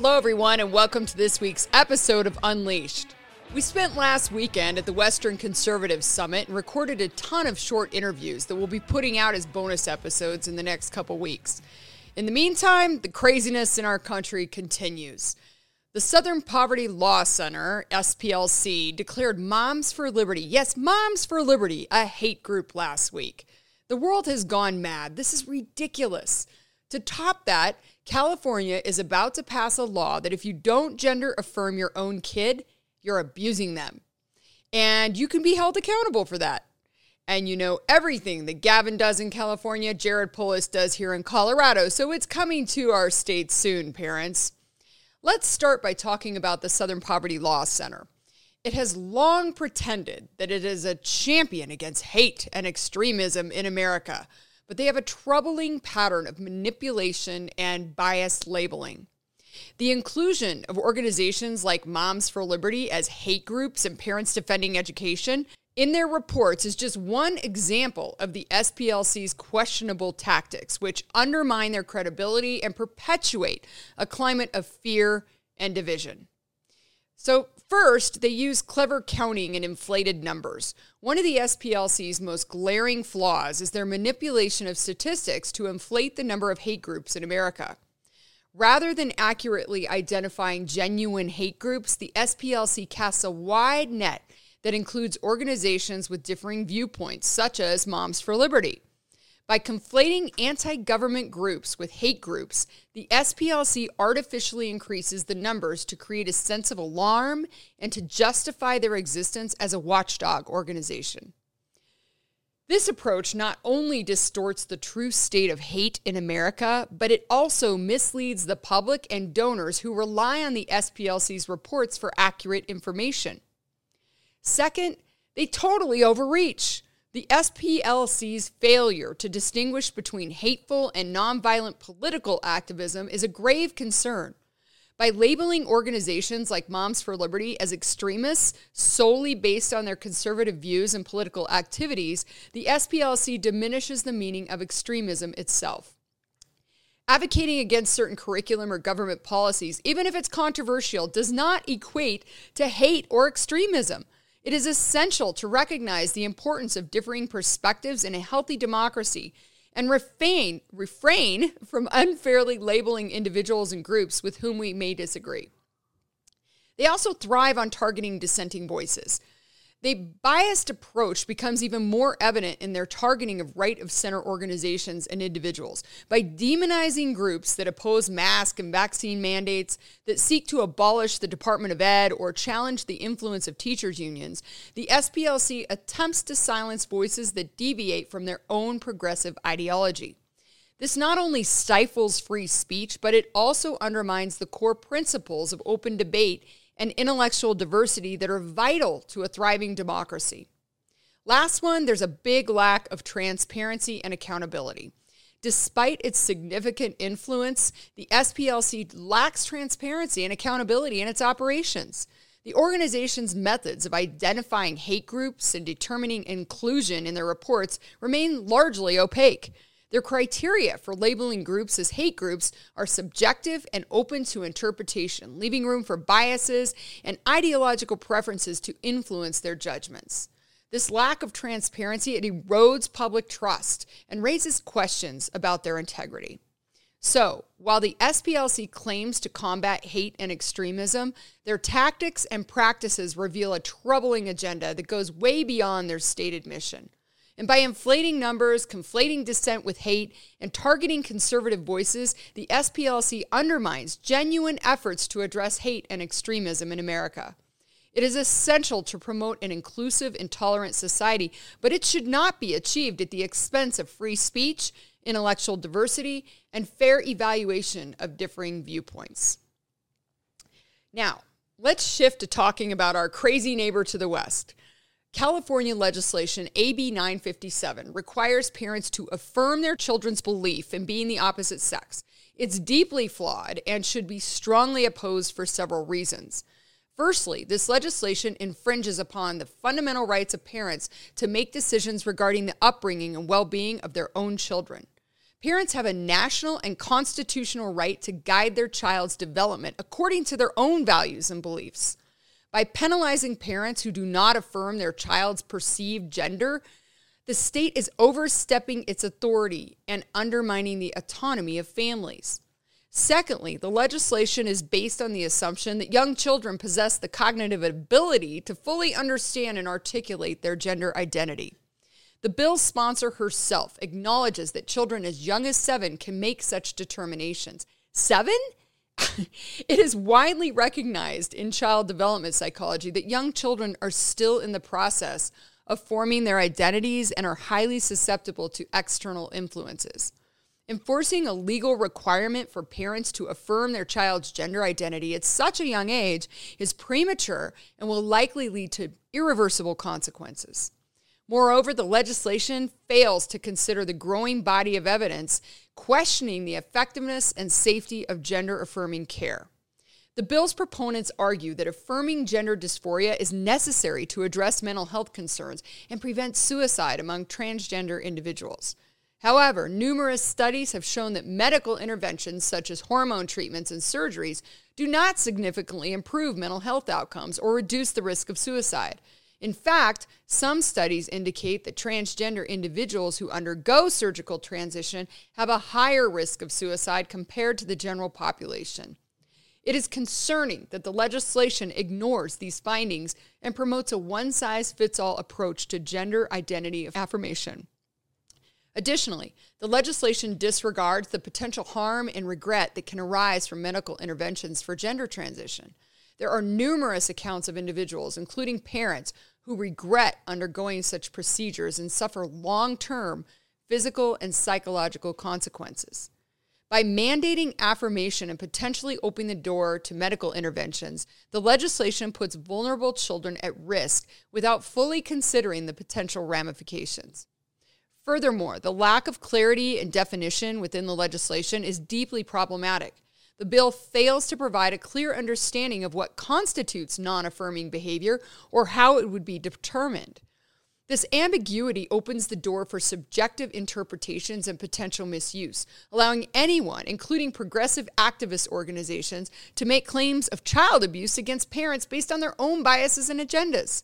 Hello, everyone, and welcome to this week's episode of Unleashed. We spent last weekend at the Western Conservative Summit and recorded a ton of short interviews that we'll be putting out as bonus episodes in the next couple weeks. In the meantime, the craziness in our country continues. The Southern Poverty Law Center, SPLC, declared Moms for Liberty, yes, Moms for Liberty, a hate group last week. The world has gone mad. This is ridiculous. To top that, California is about to pass a law that if you don't gender affirm your own kid, you're abusing them. And you can be held accountable for that. And you know everything that Gavin does in California, Jared Polis does here in Colorado. So it's coming to our state soon, parents. Let's start by talking about the Southern Poverty Law Center. It has long pretended that it is a champion against hate and extremism in America but they have a troubling pattern of manipulation and biased labeling. The inclusion of organizations like Moms for Liberty as hate groups and Parents Defending Education in their reports is just one example of the SPLC's questionable tactics, which undermine their credibility and perpetuate a climate of fear and division. So, first, they use clever counting and inflated numbers. One of the SPLC's most glaring flaws is their manipulation of statistics to inflate the number of hate groups in America. Rather than accurately identifying genuine hate groups, the SPLC casts a wide net that includes organizations with differing viewpoints, such as Moms for Liberty. By conflating anti government groups with hate groups, the SPLC artificially increases the numbers to create a sense of alarm and to justify their existence as a watchdog organization. This approach not only distorts the true state of hate in America, but it also misleads the public and donors who rely on the SPLC's reports for accurate information. Second, they totally overreach. The SPLC's failure to distinguish between hateful and nonviolent political activism is a grave concern. By labeling organizations like Moms for Liberty as extremists solely based on their conservative views and political activities, the SPLC diminishes the meaning of extremism itself. Advocating against certain curriculum or government policies, even if it's controversial, does not equate to hate or extremism. It is essential to recognize the importance of differing perspectives in a healthy democracy and refrain, refrain from unfairly labeling individuals and groups with whom we may disagree. They also thrive on targeting dissenting voices. The biased approach becomes even more evident in their targeting of right of center organizations and individuals. By demonizing groups that oppose mask and vaccine mandates, that seek to abolish the Department of Ed or challenge the influence of teachers' unions, the SPLC attempts to silence voices that deviate from their own progressive ideology. This not only stifles free speech, but it also undermines the core principles of open debate and intellectual diversity that are vital to a thriving democracy. Last one, there's a big lack of transparency and accountability. Despite its significant influence, the SPLC lacks transparency and accountability in its operations. The organization's methods of identifying hate groups and determining inclusion in their reports remain largely opaque. Their criteria for labeling groups as hate groups are subjective and open to interpretation, leaving room for biases and ideological preferences to influence their judgments. This lack of transparency it erodes public trust and raises questions about their integrity. So, while the SPLC claims to combat hate and extremism, their tactics and practices reveal a troubling agenda that goes way beyond their stated mission. And by inflating numbers, conflating dissent with hate, and targeting conservative voices, the SPLC undermines genuine efforts to address hate and extremism in America. It is essential to promote an inclusive and tolerant society, but it should not be achieved at the expense of free speech, intellectual diversity, and fair evaluation of differing viewpoints. Now, let's shift to talking about our crazy neighbor to the west. California legislation AB 957 requires parents to affirm their children's belief in being the opposite sex. It's deeply flawed and should be strongly opposed for several reasons. Firstly, this legislation infringes upon the fundamental rights of parents to make decisions regarding the upbringing and well being of their own children. Parents have a national and constitutional right to guide their child's development according to their own values and beliefs. By penalizing parents who do not affirm their child's perceived gender, the state is overstepping its authority and undermining the autonomy of families. Secondly, the legislation is based on the assumption that young children possess the cognitive ability to fully understand and articulate their gender identity. The bill's sponsor herself acknowledges that children as young as seven can make such determinations. Seven? it is widely recognized in child development psychology that young children are still in the process of forming their identities and are highly susceptible to external influences. Enforcing a legal requirement for parents to affirm their child's gender identity at such a young age is premature and will likely lead to irreversible consequences. Moreover, the legislation fails to consider the growing body of evidence questioning the effectiveness and safety of gender affirming care. The bill's proponents argue that affirming gender dysphoria is necessary to address mental health concerns and prevent suicide among transgender individuals. However, numerous studies have shown that medical interventions such as hormone treatments and surgeries do not significantly improve mental health outcomes or reduce the risk of suicide. In fact, some studies indicate that transgender individuals who undergo surgical transition have a higher risk of suicide compared to the general population. It is concerning that the legislation ignores these findings and promotes a one size fits all approach to gender identity affirmation. Additionally, the legislation disregards the potential harm and regret that can arise from medical interventions for gender transition. There are numerous accounts of individuals, including parents, who regret undergoing such procedures and suffer long term physical and psychological consequences. By mandating affirmation and potentially opening the door to medical interventions, the legislation puts vulnerable children at risk without fully considering the potential ramifications. Furthermore, the lack of clarity and definition within the legislation is deeply problematic. The bill fails to provide a clear understanding of what constitutes non affirming behavior or how it would be determined. This ambiguity opens the door for subjective interpretations and potential misuse, allowing anyone, including progressive activist organizations, to make claims of child abuse against parents based on their own biases and agendas.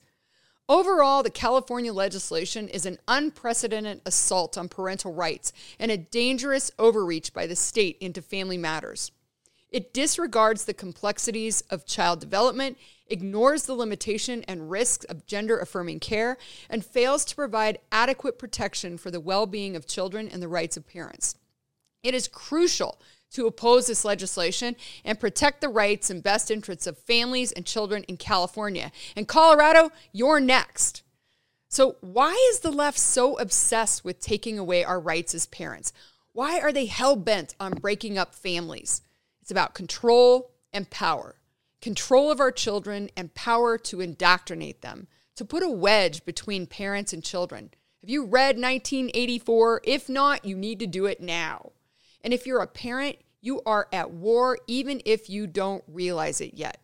Overall, the California legislation is an unprecedented assault on parental rights and a dangerous overreach by the state into family matters. It disregards the complexities of child development, ignores the limitation and risks of gender affirming care, and fails to provide adequate protection for the well being of children and the rights of parents. It is crucial to oppose this legislation and protect the rights and best interests of families and children in California. And Colorado, you're next. So, why is the left so obsessed with taking away our rights as parents? Why are they hell bent on breaking up families? It's about control and power control of our children and power to indoctrinate them, to put a wedge between parents and children. Have you read 1984? If not, you need to do it now. And if you're a parent, you are at war even if you don't realize it yet.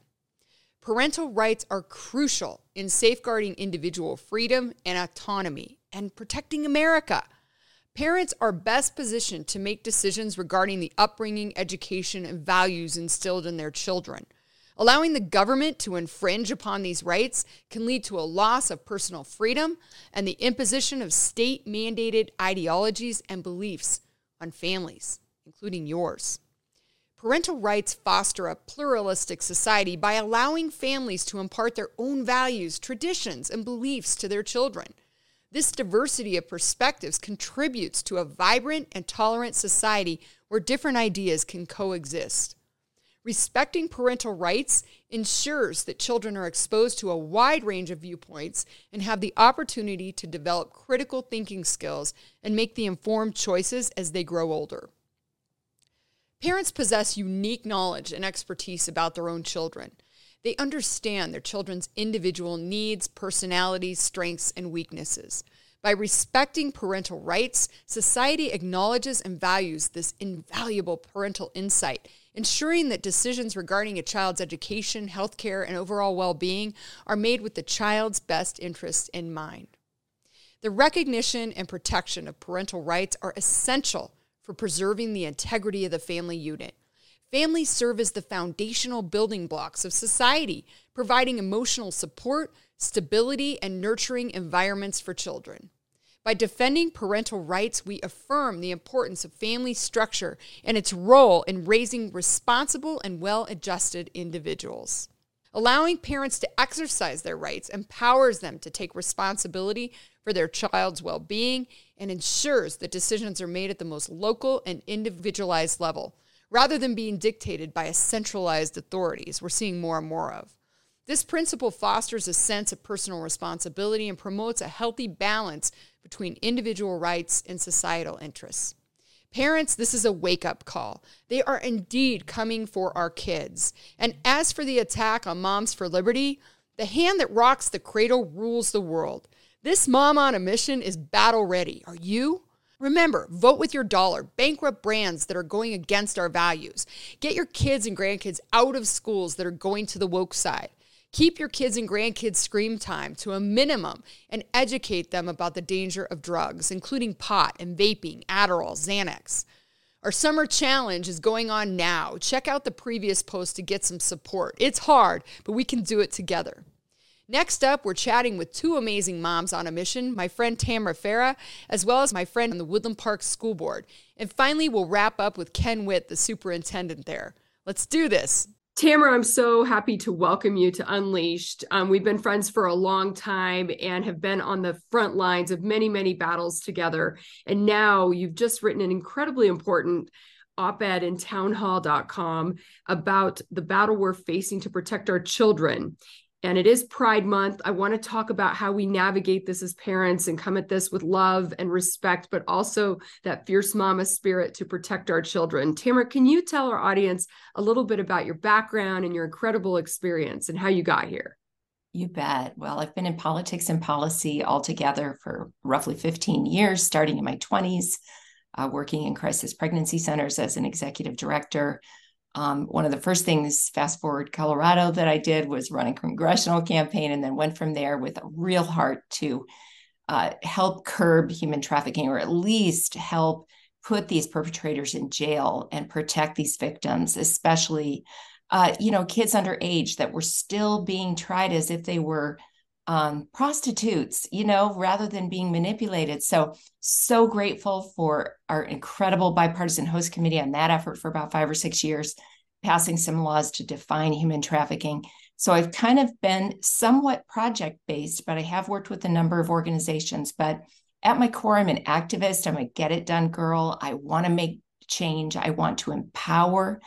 Parental rights are crucial in safeguarding individual freedom and autonomy and protecting America. Parents are best positioned to make decisions regarding the upbringing, education, and values instilled in their children. Allowing the government to infringe upon these rights can lead to a loss of personal freedom and the imposition of state mandated ideologies and beliefs on families, including yours. Parental rights foster a pluralistic society by allowing families to impart their own values, traditions, and beliefs to their children. This diversity of perspectives contributes to a vibrant and tolerant society where different ideas can coexist. Respecting parental rights ensures that children are exposed to a wide range of viewpoints and have the opportunity to develop critical thinking skills and make the informed choices as they grow older. Parents possess unique knowledge and expertise about their own children. They understand their children's individual needs, personalities, strengths, and weaknesses. By respecting parental rights, society acknowledges and values this invaluable parental insight, ensuring that decisions regarding a child's education, healthcare, and overall well being are made with the child's best interests in mind. The recognition and protection of parental rights are essential for preserving the integrity of the family unit. Families serve as the foundational building blocks of society, providing emotional support, stability, and nurturing environments for children. By defending parental rights, we affirm the importance of family structure and its role in raising responsible and well adjusted individuals. Allowing parents to exercise their rights empowers them to take responsibility for their child's well being and ensures that decisions are made at the most local and individualized level, rather than being dictated by a centralized authorities we're seeing more and more of. This principle fosters a sense of personal responsibility and promotes a healthy balance between individual rights and societal interests. Parents, this is a wake up call. They are indeed coming for our kids. And as for the attack on Moms for Liberty, the hand that rocks the cradle rules the world. This mom on a mission is battle ready. Are you? Remember, vote with your dollar. Bankrupt brands that are going against our values. Get your kids and grandkids out of schools that are going to the woke side. Keep your kids and grandkids' screen time to a minimum and educate them about the danger of drugs, including pot and vaping, Adderall, Xanax. Our summer challenge is going on now. Check out the previous post to get some support. It's hard, but we can do it together. Next up, we're chatting with two amazing moms on a mission my friend Tamra Farah, as well as my friend on the Woodland Park School Board. And finally, we'll wrap up with Ken Witt, the superintendent there. Let's do this. Tamara, I'm so happy to welcome you to Unleashed. Um, we've been friends for a long time and have been on the front lines of many, many battles together. And now you've just written an incredibly important op ed in townhall.com about the battle we're facing to protect our children and it is Pride Month. I want to talk about how we navigate this as parents and come at this with love and respect, but also that fierce mama spirit to protect our children. Tamra, can you tell our audience a little bit about your background and your incredible experience and how you got here? You bet. Well, I've been in politics and policy altogether for roughly 15 years, starting in my 20s, uh, working in crisis pregnancy centers as an executive director um, one of the first things, fast forward Colorado, that I did was run a congressional campaign and then went from there with a real heart to uh, help curb human trafficking or at least help put these perpetrators in jail and protect these victims, especially, uh, you know, kids underage that were still being tried as if they were um, prostitutes, you know, rather than being manipulated. So, so grateful for our incredible bipartisan host committee on that effort for about five or six years, passing some laws to define human trafficking. So, I've kind of been somewhat project based, but I have worked with a number of organizations. But at my core, I'm an activist. I'm a get it done girl. I want to make change, I want to empower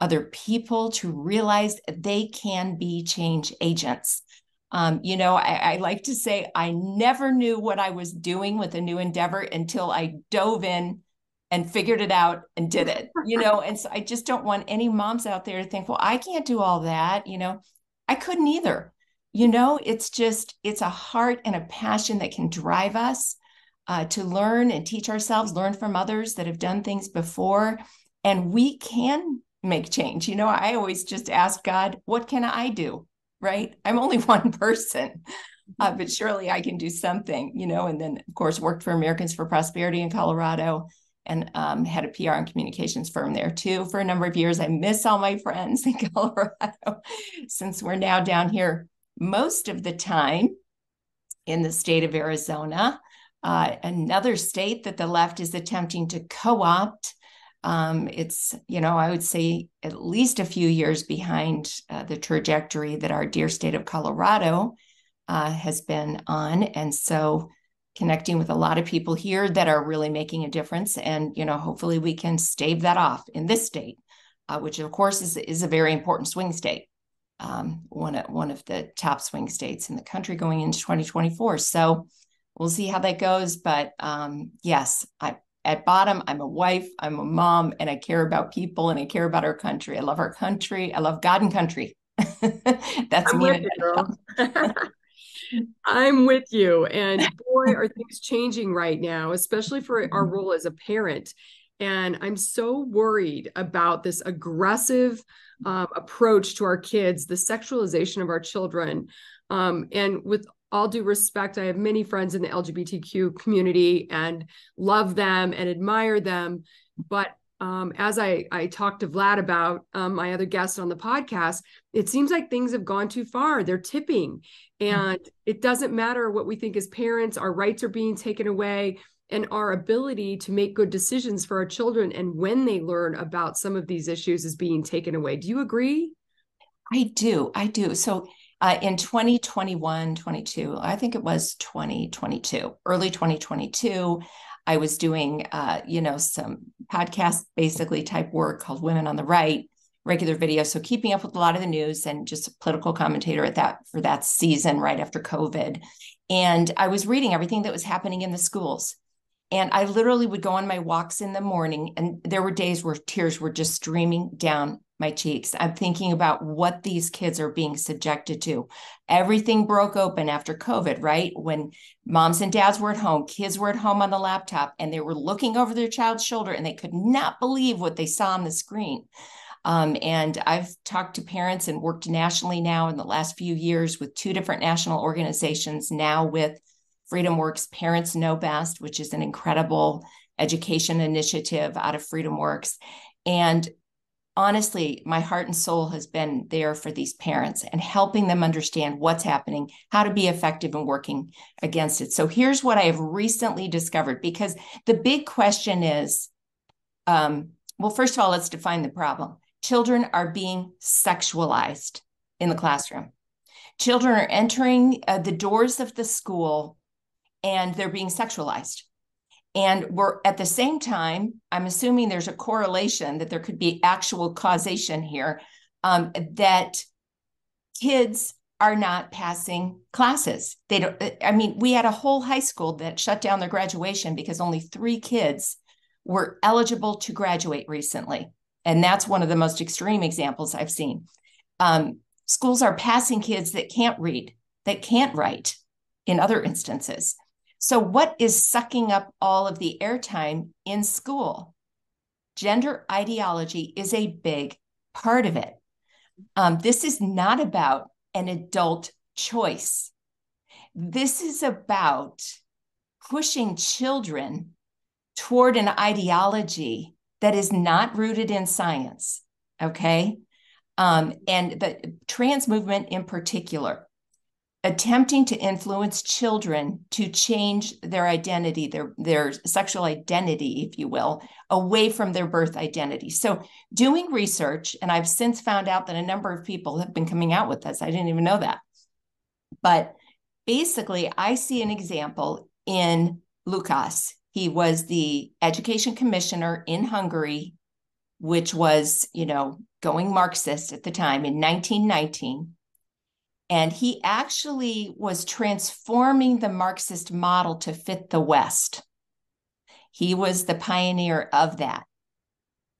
other people to realize they can be change agents. Um, you know, I, I, like to say I never knew what I was doing with a new endeavor until I dove in and figured it out and did it, you know. And so I just don't want any moms out there to think, well, I can't do all that, you know. I couldn't either. You know, it's just, it's a heart and a passion that can drive us uh, to learn and teach ourselves, learn from others that have done things before. And we can make change. You know, I always just ask God, what can I do? Right? I'm only one person, uh, but surely I can do something, you know. And then, of course, worked for Americans for Prosperity in Colorado and um, had a PR and communications firm there too for a number of years. I miss all my friends in Colorado since we're now down here most of the time in the state of Arizona. Uh, another state that the left is attempting to co opt um, it's, you know, I would say at least a few years behind uh, the trajectory that our dear state of Colorado uh, has been on. And so connecting with a lot of people here that are really making a difference. And, you know, hopefully we can stave that off in this state, uh, which of course is, is a very important swing state. Um, one, of, one of the top swing states in the country going into 2024. So we'll see how that goes. But um, yes, I, at bottom, I'm a wife, I'm a mom, and I care about people and I care about our country. I love our country. I love God and country. That's I'm me. I'm with you. And boy, are things changing right now, especially for our mm-hmm. role as a parent. And I'm so worried about this aggressive um, approach to our kids, the sexualization of our children. Um, and with all due respect, I have many friends in the LGBTQ community and love them and admire them. But um, as I, I talked to Vlad about um, my other guest on the podcast, it seems like things have gone too far. They're tipping. Mm-hmm. And mm-hmm. it doesn't matter what we think as parents, our rights are being taken away and our ability to make good decisions for our children and when they learn about some of these issues is being taken away. Do you agree? I do. I do. So uh, in 2021, 22, I think it was 2022, early 2022, I was doing, uh, you know, some podcast basically type work called Women on the Right, regular video. So keeping up with a lot of the news and just a political commentator at that for that season right after COVID. And I was reading everything that was happening in the schools. And I literally would go on my walks in the morning, and there were days where tears were just streaming down my cheeks. I'm thinking about what these kids are being subjected to. Everything broke open after COVID, right? When moms and dads were at home, kids were at home on the laptop, and they were looking over their child's shoulder and they could not believe what they saw on the screen. Um, and I've talked to parents and worked nationally now in the last few years with two different national organizations, now with FreedomWorks Parents Know Best, which is an incredible education initiative out of FreedomWorks. And honestly, my heart and soul has been there for these parents and helping them understand what's happening, how to be effective in working against it. So here's what I have recently discovered because the big question is um, well, first of all, let's define the problem. Children are being sexualized in the classroom. Children are entering uh, the doors of the school and they're being sexualized. And we're at the same time, I'm assuming there's a correlation that there could be actual causation here um, that kids are not passing classes. They don't, I mean, we had a whole high school that shut down their graduation because only three kids were eligible to graduate recently. And that's one of the most extreme examples I've seen. Um, schools are passing kids that can't read, that can't write in other instances. So, what is sucking up all of the airtime in school? Gender ideology is a big part of it. Um, this is not about an adult choice. This is about pushing children toward an ideology that is not rooted in science. Okay. Um, and the trans movement in particular attempting to influence children to change their identity, their, their sexual identity, if you will, away from their birth identity. So, doing research, and I've since found out that a number of people have been coming out with this. I didn't even know that. But basically, I see an example in Lukács. He was the education commissioner in Hungary, which was, you know, going Marxist at the time in 1919 and he actually was transforming the Marxist model to fit the West. He was the pioneer of that.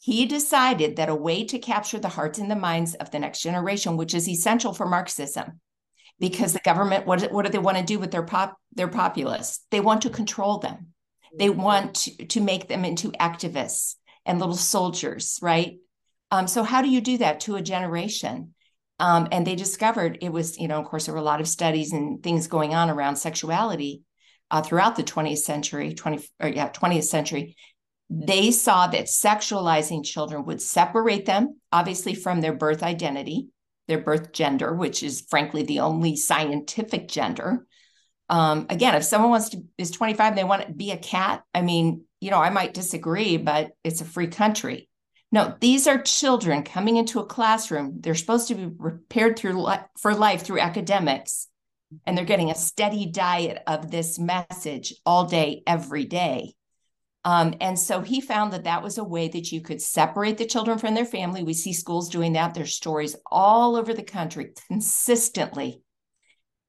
He decided that a way to capture the hearts and the minds of the next generation, which is essential for Marxism, because the government, what, what do they want to do with their pop their populace? They want to control them. They mm-hmm. want to, to make them into activists and little soldiers, right? Um, so how do you do that to a generation? Um, and they discovered it was, you know, of course, there were a lot of studies and things going on around sexuality uh, throughout the 20th century, 20, or yeah, 20th century. They saw that sexualizing children would separate them, obviously, from their birth identity, their birth gender, which is frankly the only scientific gender. Um, again, if someone wants to is 25 and they want to be a cat, I mean, you know, I might disagree, but it's a free country. No, these are children coming into a classroom. They're supposed to be prepared through li- for life through academics, and they're getting a steady diet of this message all day, every day. Um, and so he found that that was a way that you could separate the children from their family. We see schools doing that. There's stories all over the country consistently.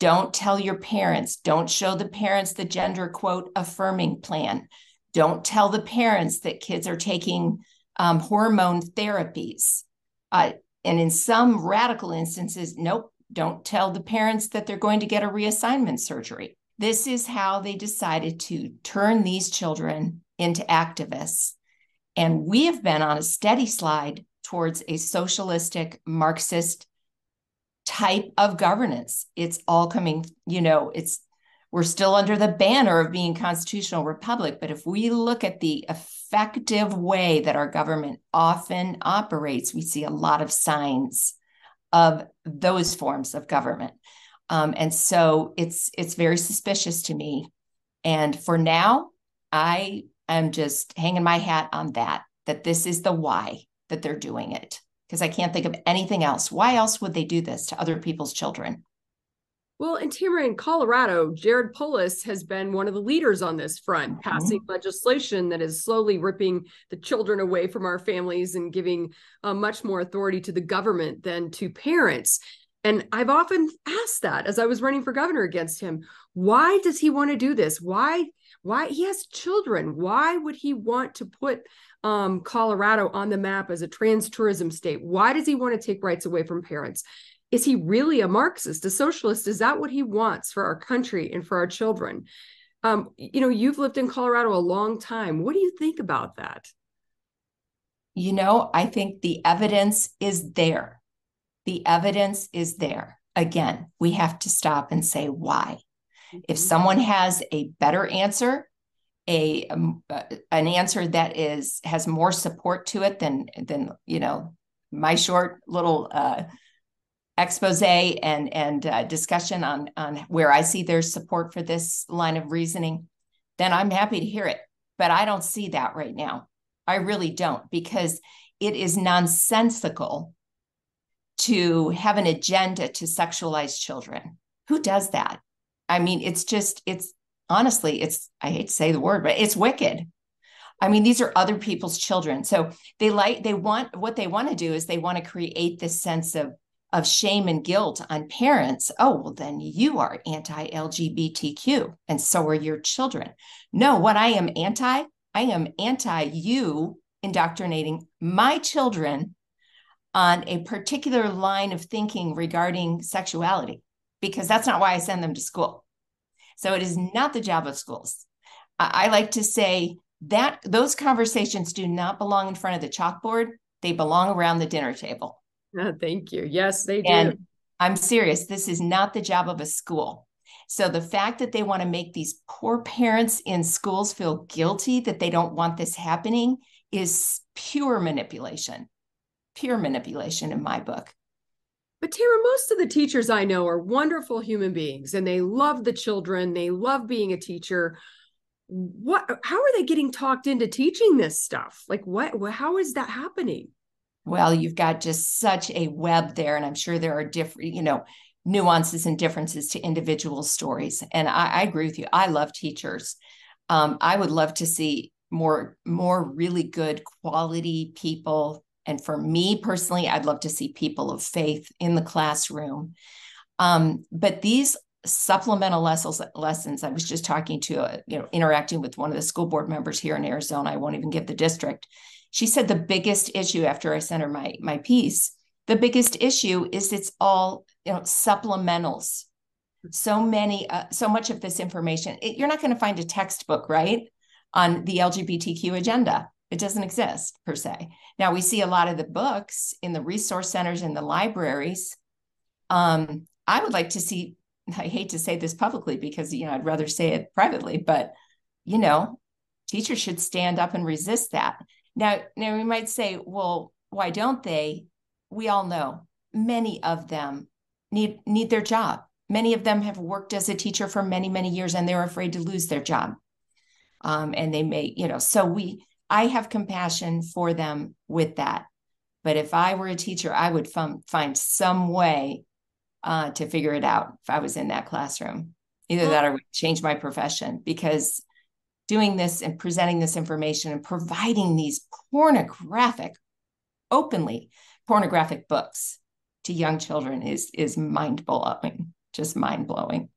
Don't tell your parents. Don't show the parents the gender quote affirming plan. Don't tell the parents that kids are taking um, hormone therapies. Uh, and in some radical instances, nope, don't tell the parents that they're going to get a reassignment surgery. This is how they decided to turn these children into activists. And we have been on a steady slide towards a socialistic Marxist type of governance. It's all coming, you know, it's we're still under the banner of being constitutional republic. But if we look at the effective way that our government often operates, we see a lot of signs of those forms of government. Um, and so it's it's very suspicious to me. And for now, I am just hanging my hat on that, that this is the why that they're doing it. Because I can't think of anything else. Why else would they do this to other people's children? Well, in Tamra, in Colorado, Jared Polis has been one of the leaders on this front, mm-hmm. passing legislation that is slowly ripping the children away from our families and giving uh, much more authority to the government than to parents. And I've often asked that as I was running for governor against him. Why does he want to do this? Why? Why he has children? Why would he want to put um, Colorado on the map as a trans tourism state? Why does he want to take rights away from parents? Is he really a Marxist, a socialist? Is that what he wants for our country and for our children? Um, you know, you've lived in Colorado a long time. What do you think about that? You know, I think the evidence is there. The evidence is there. Again, we have to stop and say why. Mm-hmm. If someone has a better answer, a um, uh, an answer that is has more support to it than than you know my short little uh, expose and and uh, discussion on on where I see there's support for this line of reasoning, then I'm happy to hear it. But I don't see that right now. I really don't because it is nonsensical to have an agenda to sexualize children. Who does that? I mean, it's just it's honestly, it's I hate to say the word, but it's wicked. I mean, these are other people's children. So they like they want what they want to do is they want to create this sense of of shame and guilt on parents, oh, well, then you are anti LGBTQ and so are your children. No, what I am anti, I am anti you indoctrinating my children on a particular line of thinking regarding sexuality, because that's not why I send them to school. So it is not the job of schools. I, I like to say that those conversations do not belong in front of the chalkboard, they belong around the dinner table. Oh, thank you. Yes, they do. And I'm serious. This is not the job of a school. So the fact that they want to make these poor parents in schools feel guilty that they don't want this happening is pure manipulation. Pure manipulation in my book. But Tara, most of the teachers I know are wonderful human beings and they love the children, they love being a teacher. What how are they getting talked into teaching this stuff? Like what how is that happening? Well you've got just such a web there and i'm sure there are different you know nuances and differences to individual stories and i, I agree with you. I love teachers. Um, i would love to see more more really good quality people and for me personally i'd love to see people of faith in the classroom. Um, but these supplemental lessons lessons i was just talking to a, you know interacting with one of the school board members here in arizona i won't even give the district she said the biggest issue after I sent her my my piece, the biggest issue is it's all you know supplementals. So many, uh, so much of this information, it, you're not going to find a textbook, right, on the LGBTQ agenda. It doesn't exist per se. Now we see a lot of the books in the resource centers in the libraries. Um, I would like to see. I hate to say this publicly because you know I'd rather say it privately, but you know, teachers should stand up and resist that. Now, now we might say, well, why don't they? We all know many of them need need their job. Many of them have worked as a teacher for many, many years, and they're afraid to lose their job. Um, and they may, you know, so we, I have compassion for them with that. But if I were a teacher, I would f- find some way uh, to figure it out if I was in that classroom. Either that or change my profession because doing this and presenting this information and providing these pornographic, openly pornographic books to young children is is mind blowing, just mind blowing.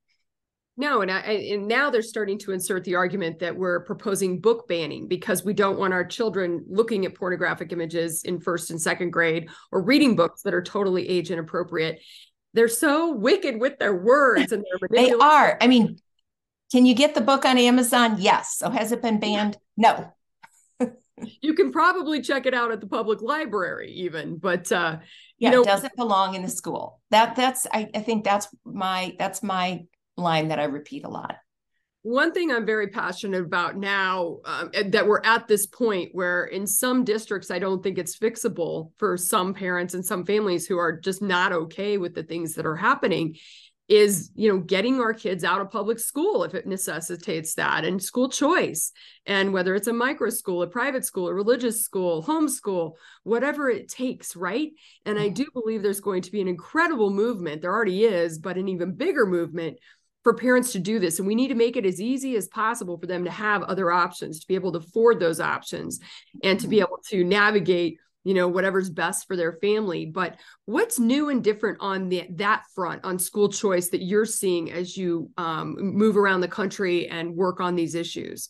No, and I and now they're starting to insert the argument that we're proposing book banning because we don't want our children looking at pornographic images in first and second grade or reading books that are totally age inappropriate. They're so wicked with their words and their they are. I mean, can you get the book on Amazon? Yes. So has it been banned? No. you can probably check it out at the public library even, but uh yeah, know, it doesn't belong in the school. That that's I, I think that's my that's my line that I repeat a lot. One thing I'm very passionate about now um, that we're at this point where in some districts, I don't think it's fixable for some parents and some families who are just not okay with the things that are happening is you know getting our kids out of public school if it necessitates that and school choice and whether it's a micro school a private school a religious school homeschool whatever it takes right and i mm-hmm. do believe there's going to be an incredible movement there already is but an even bigger movement for parents to do this and we need to make it as easy as possible for them to have other options to be able to afford those options and to be mm-hmm. able to navigate you know whatever's best for their family. But what's new and different on the, that front on school choice that you're seeing as you um, move around the country and work on these issues?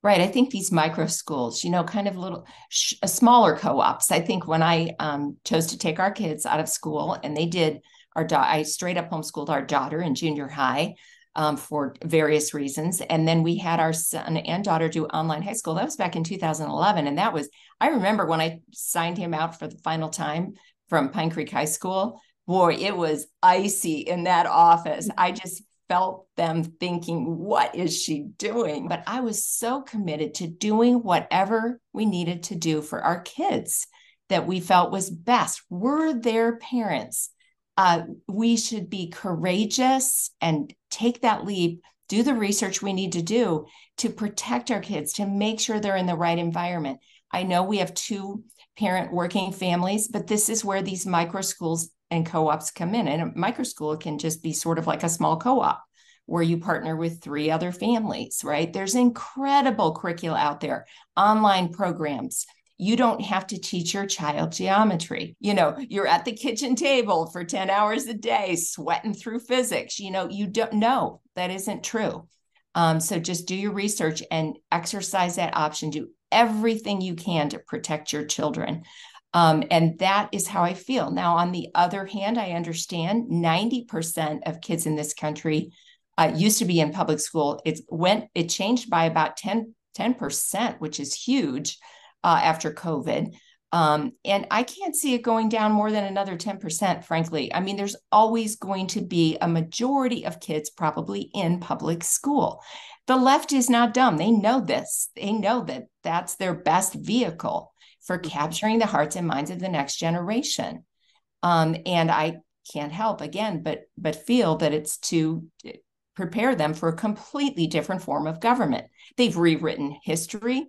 Right i think these micro schools you know kind of little sh- uh, smaller co-ops. I think when i um, chose to take our kids out of school and they did our da- i straight up homeschooled our daughter in junior high um, for various reasons. And then we had our son and daughter do online high school. That was back in 2011. And that was, I remember when I signed him out for the final time from Pine Creek High School. Boy, it was icy in that office. I just felt them thinking, what is she doing? But I was so committed to doing whatever we needed to do for our kids that we felt was best. We're their parents uh, we should be courageous and take that leap, do the research we need to do to protect our kids, to make sure they're in the right environment. I know we have two parent working families, but this is where these micro schools and co ops come in. And a micro school can just be sort of like a small co op where you partner with three other families, right? There's incredible curricula out there, online programs you don't have to teach your child geometry. You know, you're at the kitchen table for 10 hours a day, sweating through physics. You know, you don't know that isn't true. Um, so just do your research and exercise that option. Do everything you can to protect your children. Um, and that is how I feel. Now, on the other hand, I understand 90% of kids in this country uh, used to be in public school. It went, it changed by about 10, 10%, which is huge uh, after COVID. Um, and I can't see it going down more than another 10%, frankly. I mean, there's always going to be a majority of kids probably in public school. The left is not dumb. They know this. They know that that's their best vehicle for mm-hmm. capturing the hearts and minds of the next generation. Um, and I can't help again, but but feel that it's to prepare them for a completely different form of government. They've rewritten history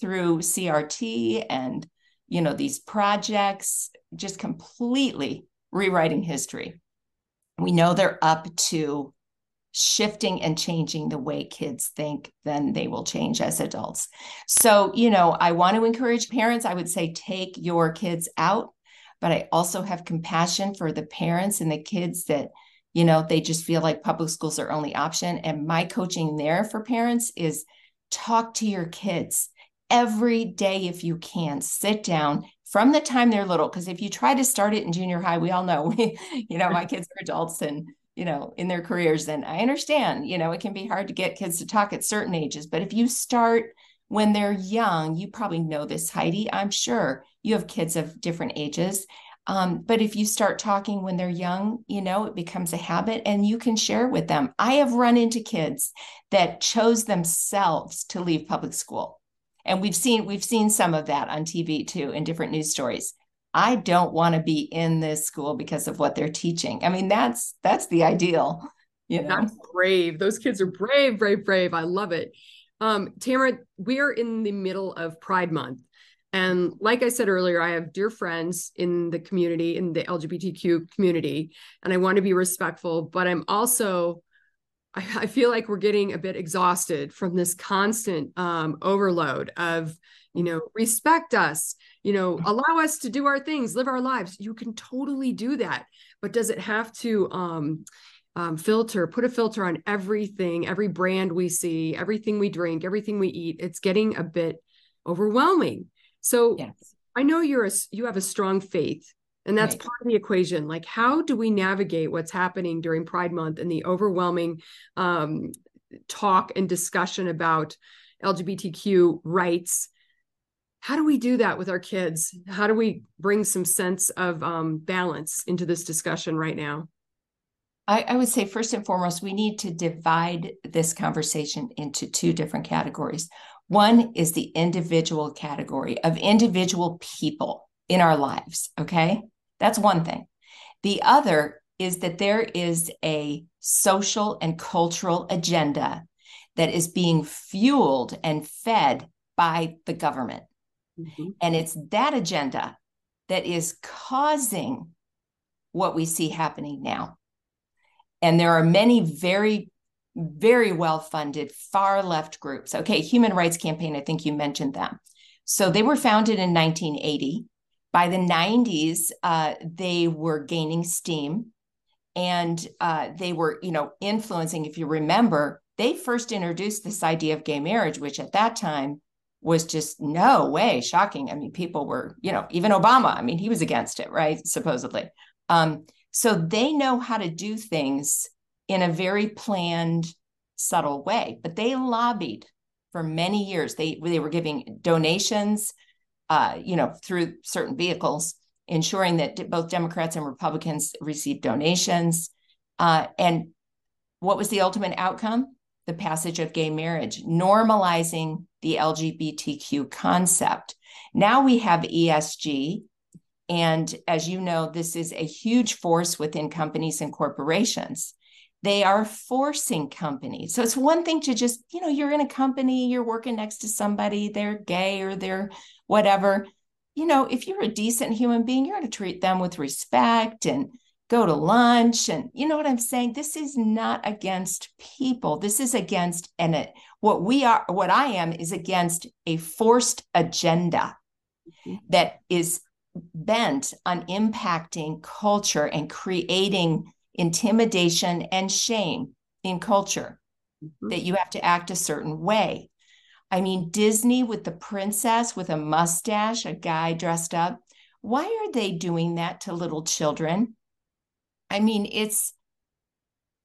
through CRT and you know these projects just completely rewriting history. We know they're up to shifting and changing the way kids think, then they will change as adults. So, you know, I want to encourage parents. I would say take your kids out, but I also have compassion for the parents and the kids that, you know, they just feel like public schools are only option. And my coaching there for parents is talk to your kids every day if you can sit down from the time they're little because if you try to start it in junior high we all know you know my kids are adults and you know in their careers and i understand you know it can be hard to get kids to talk at certain ages but if you start when they're young you probably know this heidi i'm sure you have kids of different ages um, but if you start talking when they're young, you know, it becomes a habit and you can share with them. I have run into kids that chose themselves to leave public school and we've seen we've seen some of that on tv too in different news stories. I don't want to be in this school because of what they're teaching. I mean that's that's the ideal you know? That's brave. Those kids are brave brave brave. I love it. Um tamra we are in the middle of pride month. And like I said earlier, I have dear friends in the community, in the LGBTQ community, and I want to be respectful, but I'm also I, I feel like we're getting a bit exhausted from this constant um, overload of, you know, respect us, you know, mm-hmm. allow us to do our things, live our lives. You can totally do that, but does it have to um, um, filter, put a filter on everything, every brand we see, everything we drink, everything we eat? It's getting a bit overwhelming. So yes. I know you're a you have a strong faith and that's right. part of the equation. Like, how do we navigate what's happening during Pride Month and the overwhelming um, talk and discussion about LGBTQ rights? How do we do that with our kids? How do we bring some sense of um, balance into this discussion right now? I, I, would say first and foremost, we need to divide this conversation into two different categories. One is the individual category of individual people in our lives. Okay. That's one thing. The other is that there is a social and cultural agenda that is being fueled and fed by the government. Mm-hmm. And it's that agenda that is causing what we see happening now. And there are many very, very well funded far left groups. Okay, Human Rights Campaign, I think you mentioned them. So they were founded in 1980. By the 90s, uh, they were gaining steam and uh, they were, you know, influencing. If you remember, they first introduced this idea of gay marriage, which at that time was just no way shocking. I mean, people were, you know, even Obama, I mean, he was against it, right? Supposedly. Um, so they know how to do things in a very planned, subtle way. But they lobbied for many years. They they were giving donations, uh, you know, through certain vehicles, ensuring that both Democrats and Republicans received donations. Uh, and what was the ultimate outcome? The passage of gay marriage, normalizing the LGBTQ concept. Now we have ESG, and as you know, this is a huge force within companies and corporations. They are forcing companies. So it's one thing to just, you know, you're in a company, you're working next to somebody, they're gay or they're whatever. You know, if you're a decent human being, you're going to treat them with respect and go to lunch. And you know what I'm saying? This is not against people. This is against, and it, what we are, what I am is against a forced agenda mm-hmm. that is bent on impacting culture and creating intimidation and shame in culture mm-hmm. that you have to act a certain way. I mean, Disney with the princess with a mustache, a guy dressed up. Why are they doing that to little children? I mean, it's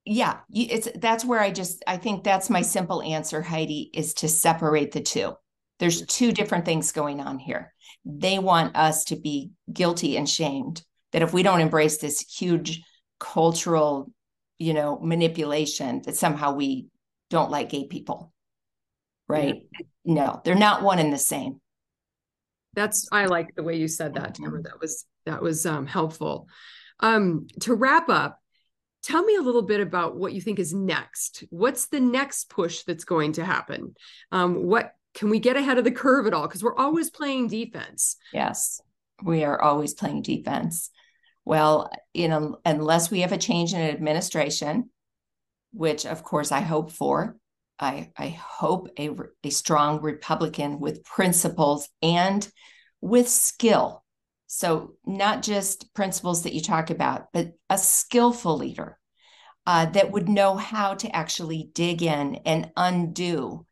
yeah, it's that's where I just I think that's my simple answer, Heidi, is to separate the two. There's two different things going on here. They want us to be guilty and shamed that if we don't embrace this huge cultural, you know, manipulation, that somehow we don't like gay people. Right? Yeah. No, they're not one and the same. That's I like the way you said that, Tamra. That was that was um, helpful. Um, to wrap up, tell me a little bit about what you think is next. What's the next push that's going to happen? Um, what can we get ahead of the curve at all? Because we're always playing defense. Yes, we are always playing defense. Well, you know, unless we have a change in administration, which of course I hope for, I, I hope a, a strong Republican with principles and with skill. So, not just principles that you talk about, but a skillful leader uh, that would know how to actually dig in and undo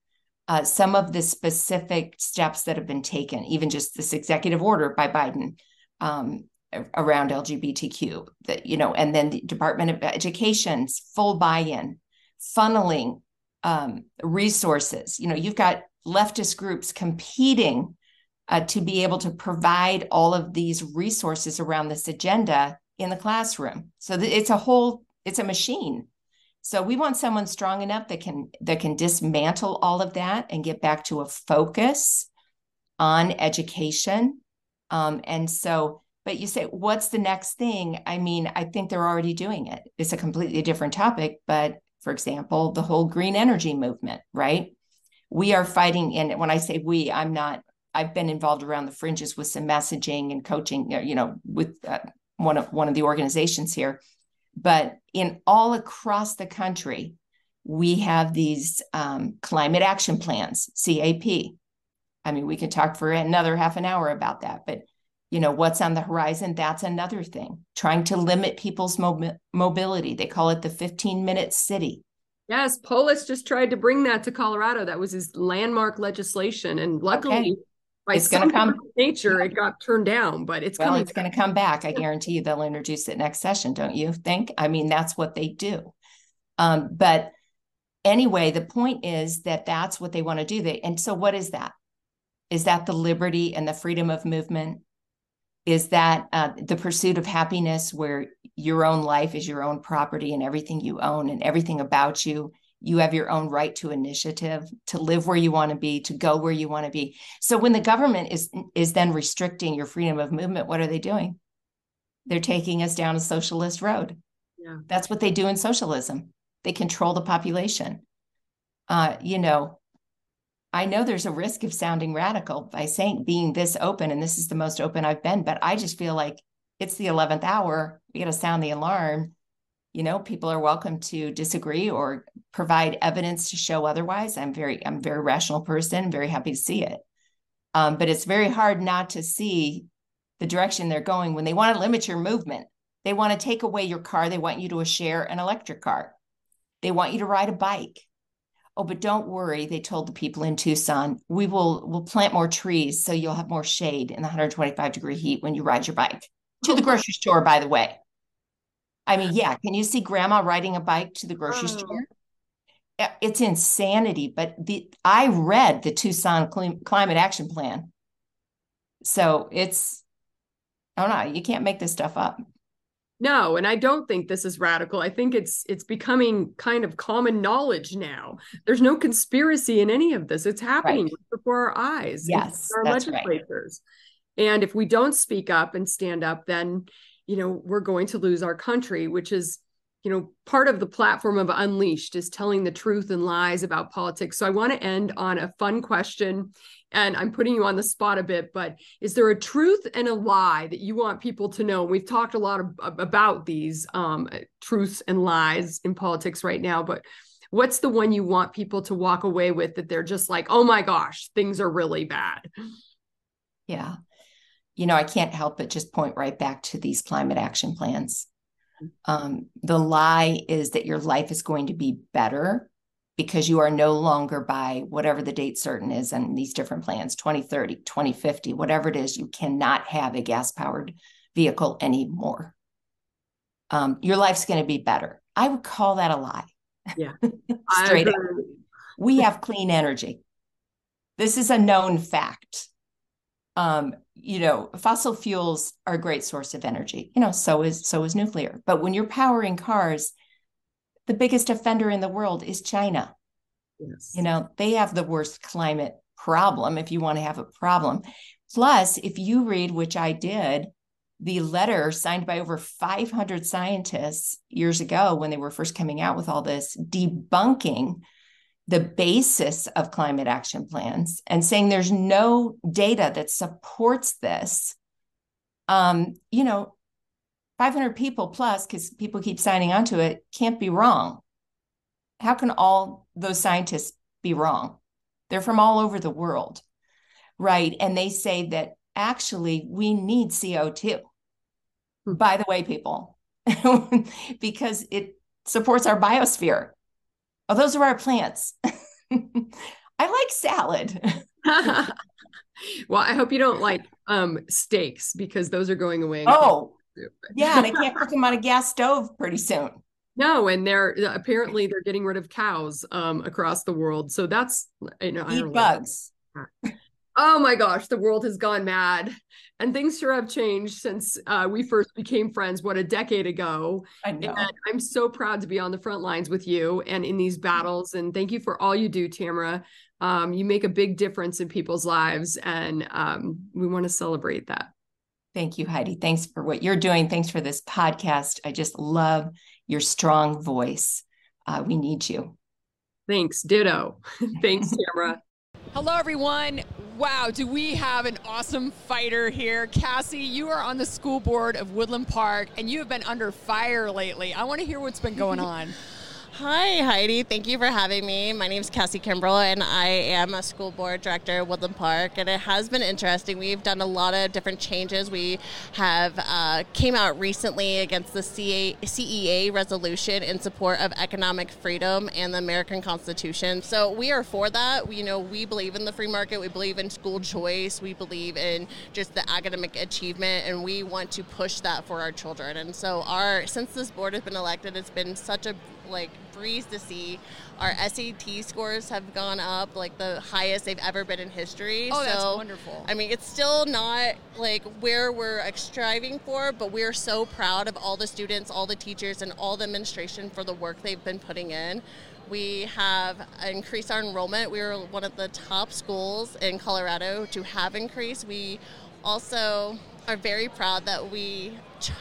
uh, some of the specific steps that have been taken, even just this executive order by Biden um, around LGBTQ, that you know, and then the Department of Education's full buy-in, funneling um, resources. You know, you've got leftist groups competing uh, to be able to provide all of these resources around this agenda in the classroom. So th- it's a whole, it's a machine so we want someone strong enough that can that can dismantle all of that and get back to a focus on education. Um, and so, but you say, what's the next thing? I mean, I think they're already doing it. It's a completely different topic, but for example, the whole green energy movement, right? We are fighting, and when I say we, I'm not. I've been involved around the fringes with some messaging and coaching, you know, with uh, one of one of the organizations here but in all across the country, we have these um, climate action plans, CAP. I mean, we could talk for another half an hour about that, but you know what's on the horizon that's another thing. Trying to limit people's mobility. They call it the 15 minute city. Yes polis just tried to bring that to colorado. That was his landmark legislation and luckily okay. by it's going to come nature it got turned down but it's well it's going to come back. I guarantee you they'll introduce it next session don't you think? I mean that's what they do. Um, but anyway the point is that that's what they want to do. They and so what is that? Is that the liberty and the freedom of movement is that uh, the pursuit of happiness where your own life is your own property and everything you own and everything about you you have your own right to initiative to live where you want to be to go where you want to be. So when the government is is then restricting your freedom of movement what are they doing? They're taking us down a socialist road. Yeah. that's what they do in socialism. They control the population. Uh, you know I know there's a risk of sounding radical by saying being this open, and this is the most open I've been, but I just feel like it's the 11th hour. We got to sound the alarm. You know, people are welcome to disagree or provide evidence to show otherwise. I'm very, I'm a very rational person, very happy to see it. Um, but it's very hard not to see the direction they're going when they want to limit your movement. They want to take away your car. They want you to share an electric car. They want you to ride a bike oh but don't worry they told the people in tucson we will we'll plant more trees so you'll have more shade in the 125 degree heat when you ride your bike. To the grocery store by the way. I mean yeah can you see grandma riding a bike to the grocery oh. store? It's insanity but the i read the tucson climate action plan. So it's i don't know you can't make this stuff up no, and I don't think this is radical. I think it's it's becoming kind of common knowledge now. There's no conspiracy in any of this. It's happening right. before our eyes. Yes, our legislators. Right. And if we don't speak up and stand up, then you know we're going to lose our country, which is you know part of the platform of Unleashed is telling the truth and lies about politics. So I want to end on a fun question and I'm putting you on the spot a bit, but is there a truth and a lie that you want people to know? We've talked a lot of, about these um, truths and lies in politics right now, but what's the one you want people to walk away with that they're just like, oh my gosh, things are really bad? Yeah. You know, I can't help but just point right back to these climate action plans. Mm-hmm. Um, the lie is that your life is going to be better because you are no longer by whatever the date certain is and these different plans 2030 2050 whatever it is you cannot have a gas powered vehicle anymore. Um, your life's going to be better. I would call that a lie. Yeah. Straight up. We have clean energy. This is a known fact. Um, you know fossil fuels are a great source of energy. You know so is so is nuclear. But when you're powering cars the biggest offender in the world is China. Yes. You know, they have the worst climate problem if you want to have a problem. Plus, if you read, which I did, the letter signed by over 500 scientists years ago when they were first coming out with all this, debunking the basis of climate action plans and saying there's no data that supports this. Um, you know, 500 people plus, because people keep signing on to it, can't be wrong. How can all those scientists be wrong? They're from all over the world, right? And they say that actually we need CO2. Hmm. By the way, people, because it supports our biosphere. Oh, those are our plants. I like salad. well, I hope you don't like um steaks because those are going away. Oh, yeah, and I can't cook them on a gas stove pretty soon. No, and they're apparently they're getting rid of cows um, across the world. So that's you know eat bugs. Oh my gosh, the world has gone mad, and things sure have changed since uh, we first became friends. What a decade ago! I know. And I'm so proud to be on the front lines with you and in these battles. And thank you for all you do, Tamra. Um, you make a big difference in people's lives, and um, we want to celebrate that. Thank you, Heidi. Thanks for what you're doing. Thanks for this podcast. I just love your strong voice. Uh, we need you. Thanks. Ditto. Thanks, Tamra. Hello, everyone. Wow, do we have an awesome fighter here? Cassie, you are on the school board of Woodland Park and you have been under fire lately. I want to hear what's been going on. Hi, Heidi. Thank you for having me. My name is Cassie Kimbrell, and I am a school board director at Woodland Park. And it has been interesting. We've done a lot of different changes. We have uh, came out recently against the CA- CEA resolution in support of economic freedom and the American Constitution. So we are for that. We, you know, we believe in the free market. We believe in school choice. We believe in just the academic achievement, and we want to push that for our children. And so, our since this board has been elected, it's been such a like breeze to see. Our SAT scores have gone up like the highest they've ever been in history. Oh, that's wonderful. I mean, it's still not like where we're striving for, but we're so proud of all the students, all the teachers, and all the administration for the work they've been putting in. We have increased our enrollment. We were one of the top schools in Colorado to have increased. We also are very proud that we ch-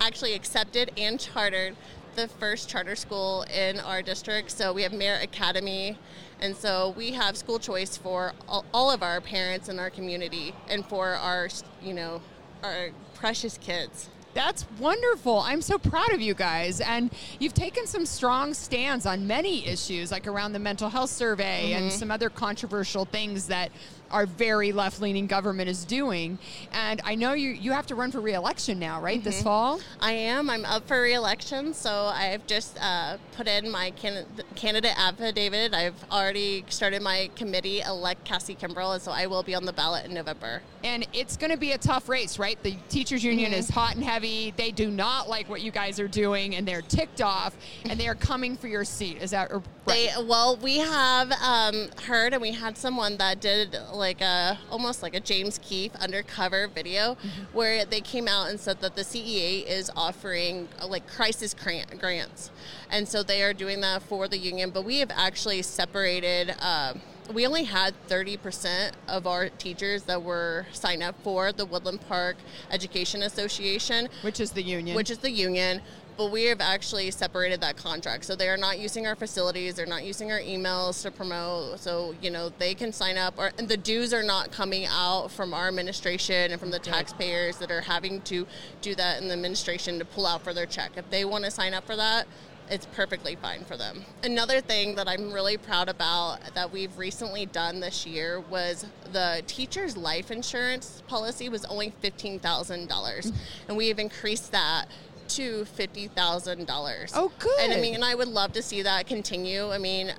actually accepted and chartered the first charter school in our district. So we have Merit Academy, and so we have school choice for all, all of our parents in our community and for our, you know, our precious kids. That's wonderful. I'm so proud of you guys. And you've taken some strong stands on many issues, like around the mental health survey mm-hmm. and some other controversial things that our very left leaning government is doing. And I know you, you have to run for reelection now, right, mm-hmm. this fall? I am. I'm up for reelection. So I've just uh, put in my can- candidate affidavit. I've already started my committee, elect Cassie Kimbrell, and so I will be on the ballot in November. And it's going to be a tough race, right? The teachers union mm-hmm. is hot and heavy. They do not like what you guys are doing, and they're ticked off, and they are coming for your seat. Is that right? They well, we have um, heard, and we had someone that did like a almost like a James Keefe undercover video mm-hmm. where they came out and said that the CEA is offering uh, like crisis grant, grants, and so they are doing that for the union. But we have actually separated. Uh, we only had 30% of our teachers that were signed up for the Woodland Park Education Association, which is the union. Which is the union but we have actually separated that contract. So they are not using our facilities, they're not using our emails to promote. So, you know, they can sign up or and the dues are not coming out from our administration and from the taxpayers that are having to do that in the administration to pull out for their check. If they want to sign up for that, it's perfectly fine for them. Another thing that I'm really proud about that we've recently done this year was the teacher's life insurance policy was only $15,000 mm-hmm. and we have increased that to $50,000. Oh, good. And I mean, and I would love to see that continue. I mean,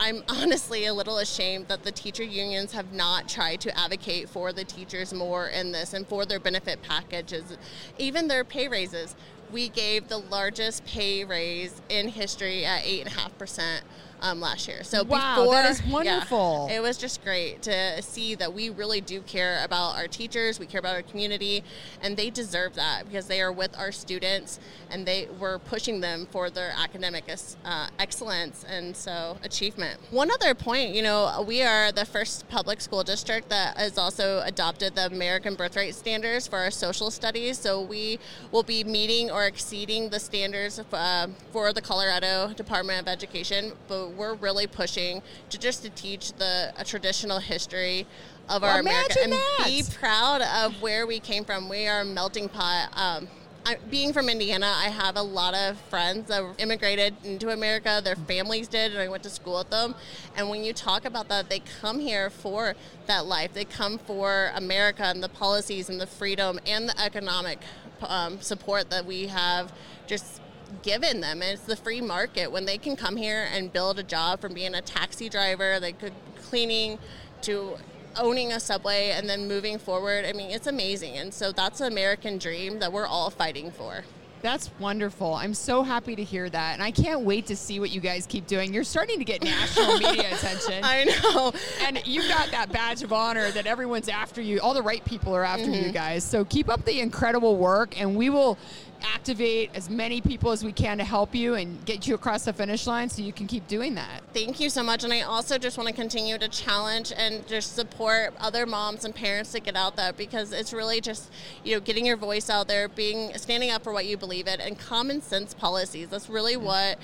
I'm honestly a little ashamed that the teacher unions have not tried to advocate for the teachers more in this and for their benefit packages, even their pay raises. We gave the largest pay raise in history at 8.5% um, last year. So wow, before, that is wonderful. Yeah, it was just great to see that we really do care about our teachers, we care about our community, and they deserve that because they are with our students and they were pushing them for their academic uh, excellence and so achievement. One other point, you know, we are the first public school district that has also adopted the American Birthright Standards for our social studies. So we will be meeting or exceeding the standards uh, for the Colorado Department of Education, but we're really pushing to just to teach the a traditional history of well, our America and that. be proud of where we came from. We are a melting pot. Um, I, being from Indiana, I have a lot of friends that immigrated into America. Their families did, and I went to school with them. And when you talk about that, they come here for that life. They come for America and the policies and the freedom and the economic um, support that we have just given them. And it's the free market when they can come here and build a job from being a taxi driver, they could cleaning to owning a subway and then moving forward. I mean, it's amazing. And so that's the American dream that we're all fighting for. That's wonderful. I'm so happy to hear that. And I can't wait to see what you guys keep doing. You're starting to get national media attention. I know. And you've got that badge of honor that everyone's after you. All the right people are after mm-hmm. you guys. So keep up the incredible work and we will activate as many people as we can to help you and get you across the finish line so you can keep doing that. Thank you so much. And I also just want to continue to challenge and just support other moms and parents to get out there because it's really just, you know, getting your voice out there, being standing up for what you believe in and common sense policies. That's really mm-hmm. what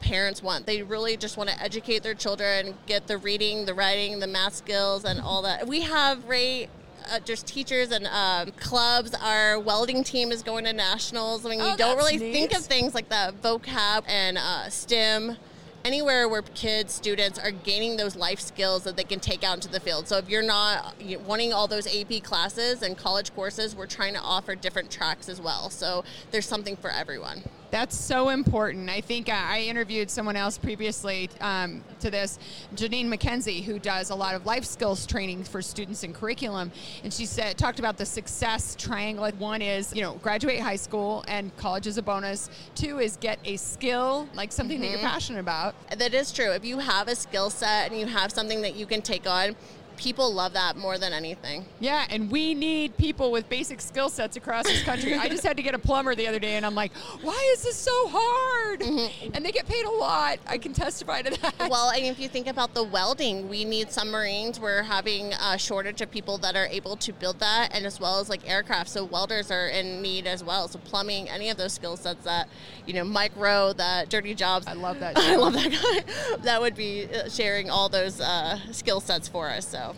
parents want. They really just want to educate their children, get the reading, the writing, the math skills and all that. We have Ray uh, just teachers and um, clubs. Our welding team is going to nationals. I mean, oh, you don't really neat. think of things like that vocab and uh, STEM anywhere where kids, students are gaining those life skills that they can take out into the field. So if you're not wanting all those AP classes and college courses, we're trying to offer different tracks as well. So there's something for everyone. That's so important. I think uh, I interviewed someone else previously um, to this, Janine McKenzie, who does a lot of life skills training for students in curriculum, and she said talked about the success triangle. One is you know graduate high school and college is a bonus. Two is get a skill like something mm-hmm. that you're mm-hmm. passionate about. That is true. If you have a skill set and you have something that you can take on, people love that more than anything. Yeah, and we need people with basic skill sets across this country. I just had to get a plumber the other day, and I'm like, why is this so hard? Mm-hmm. And they get paid a lot. I can testify to that. Well, and if you think about the welding, we need submarines. We're having a shortage of people that are able to build that, and as well as like aircraft. So welders are in need as well. So plumbing, any of those skill sets that, you know, Mike Rowe, that Dirty Jobs. I love that. I love that guy. that would be uh, sharing all those uh, skill sets for us. So.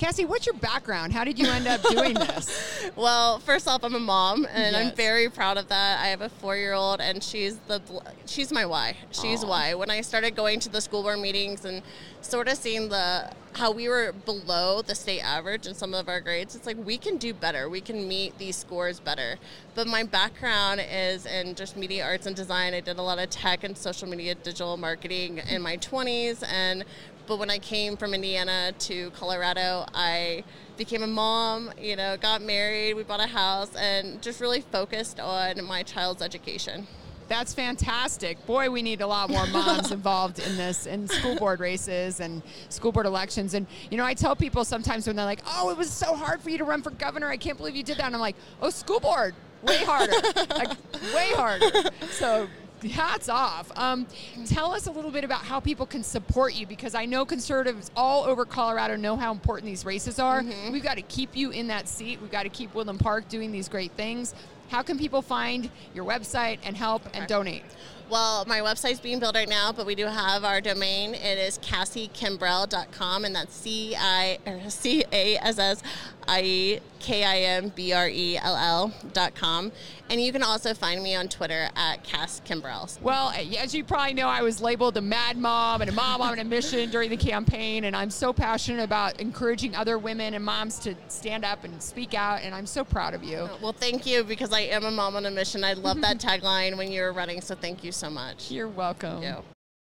Cassie, what's your background? How did you end up doing this? well, first off, I'm a mom, and yes. I'm very proud of that. I have a four-year-old, and she's the she's my why. She's Aww. why. When I started going to the school board meetings and sort of seeing the how we were below the state average in some of our grades, it's like we can do better. We can meet these scores better. But my background is in just media arts and design. I did a lot of tech and social media digital marketing in my 20s and but when I came from Indiana to Colorado, I became a mom, you know, got married, we bought a house, and just really focused on my child's education. That's fantastic. Boy, we need a lot more moms involved in this, in school board races and school board elections. And, you know, I tell people sometimes when they're like, oh, it was so hard for you to run for governor. I can't believe you did that. And I'm like, oh, school board, way harder. like, way harder. So hats off. Um, tell us a little bit about how people can support you because I know conservatives all over Colorado know how important these races are. Mm-hmm. We've got to keep you in that seat. We've got to keep Woodland Park doing these great things. How can people find your website and help okay. and donate? Well, my website's being built right now, but we do have our domain. It is CassieKimbrell.com, and that's C I C A S S I E K I M B R E L L dot com. And you can also find me on Twitter at Cass Kimbrell. Well, as you probably know, I was labeled a mad mom and a mom on a mission during the campaign, and I'm so passionate about encouraging other women and moms to stand up and speak out, and I'm so proud of you. Well, thank you because I am a mom on a mission. I love that tagline when you were running, so thank you so much. You're welcome. You.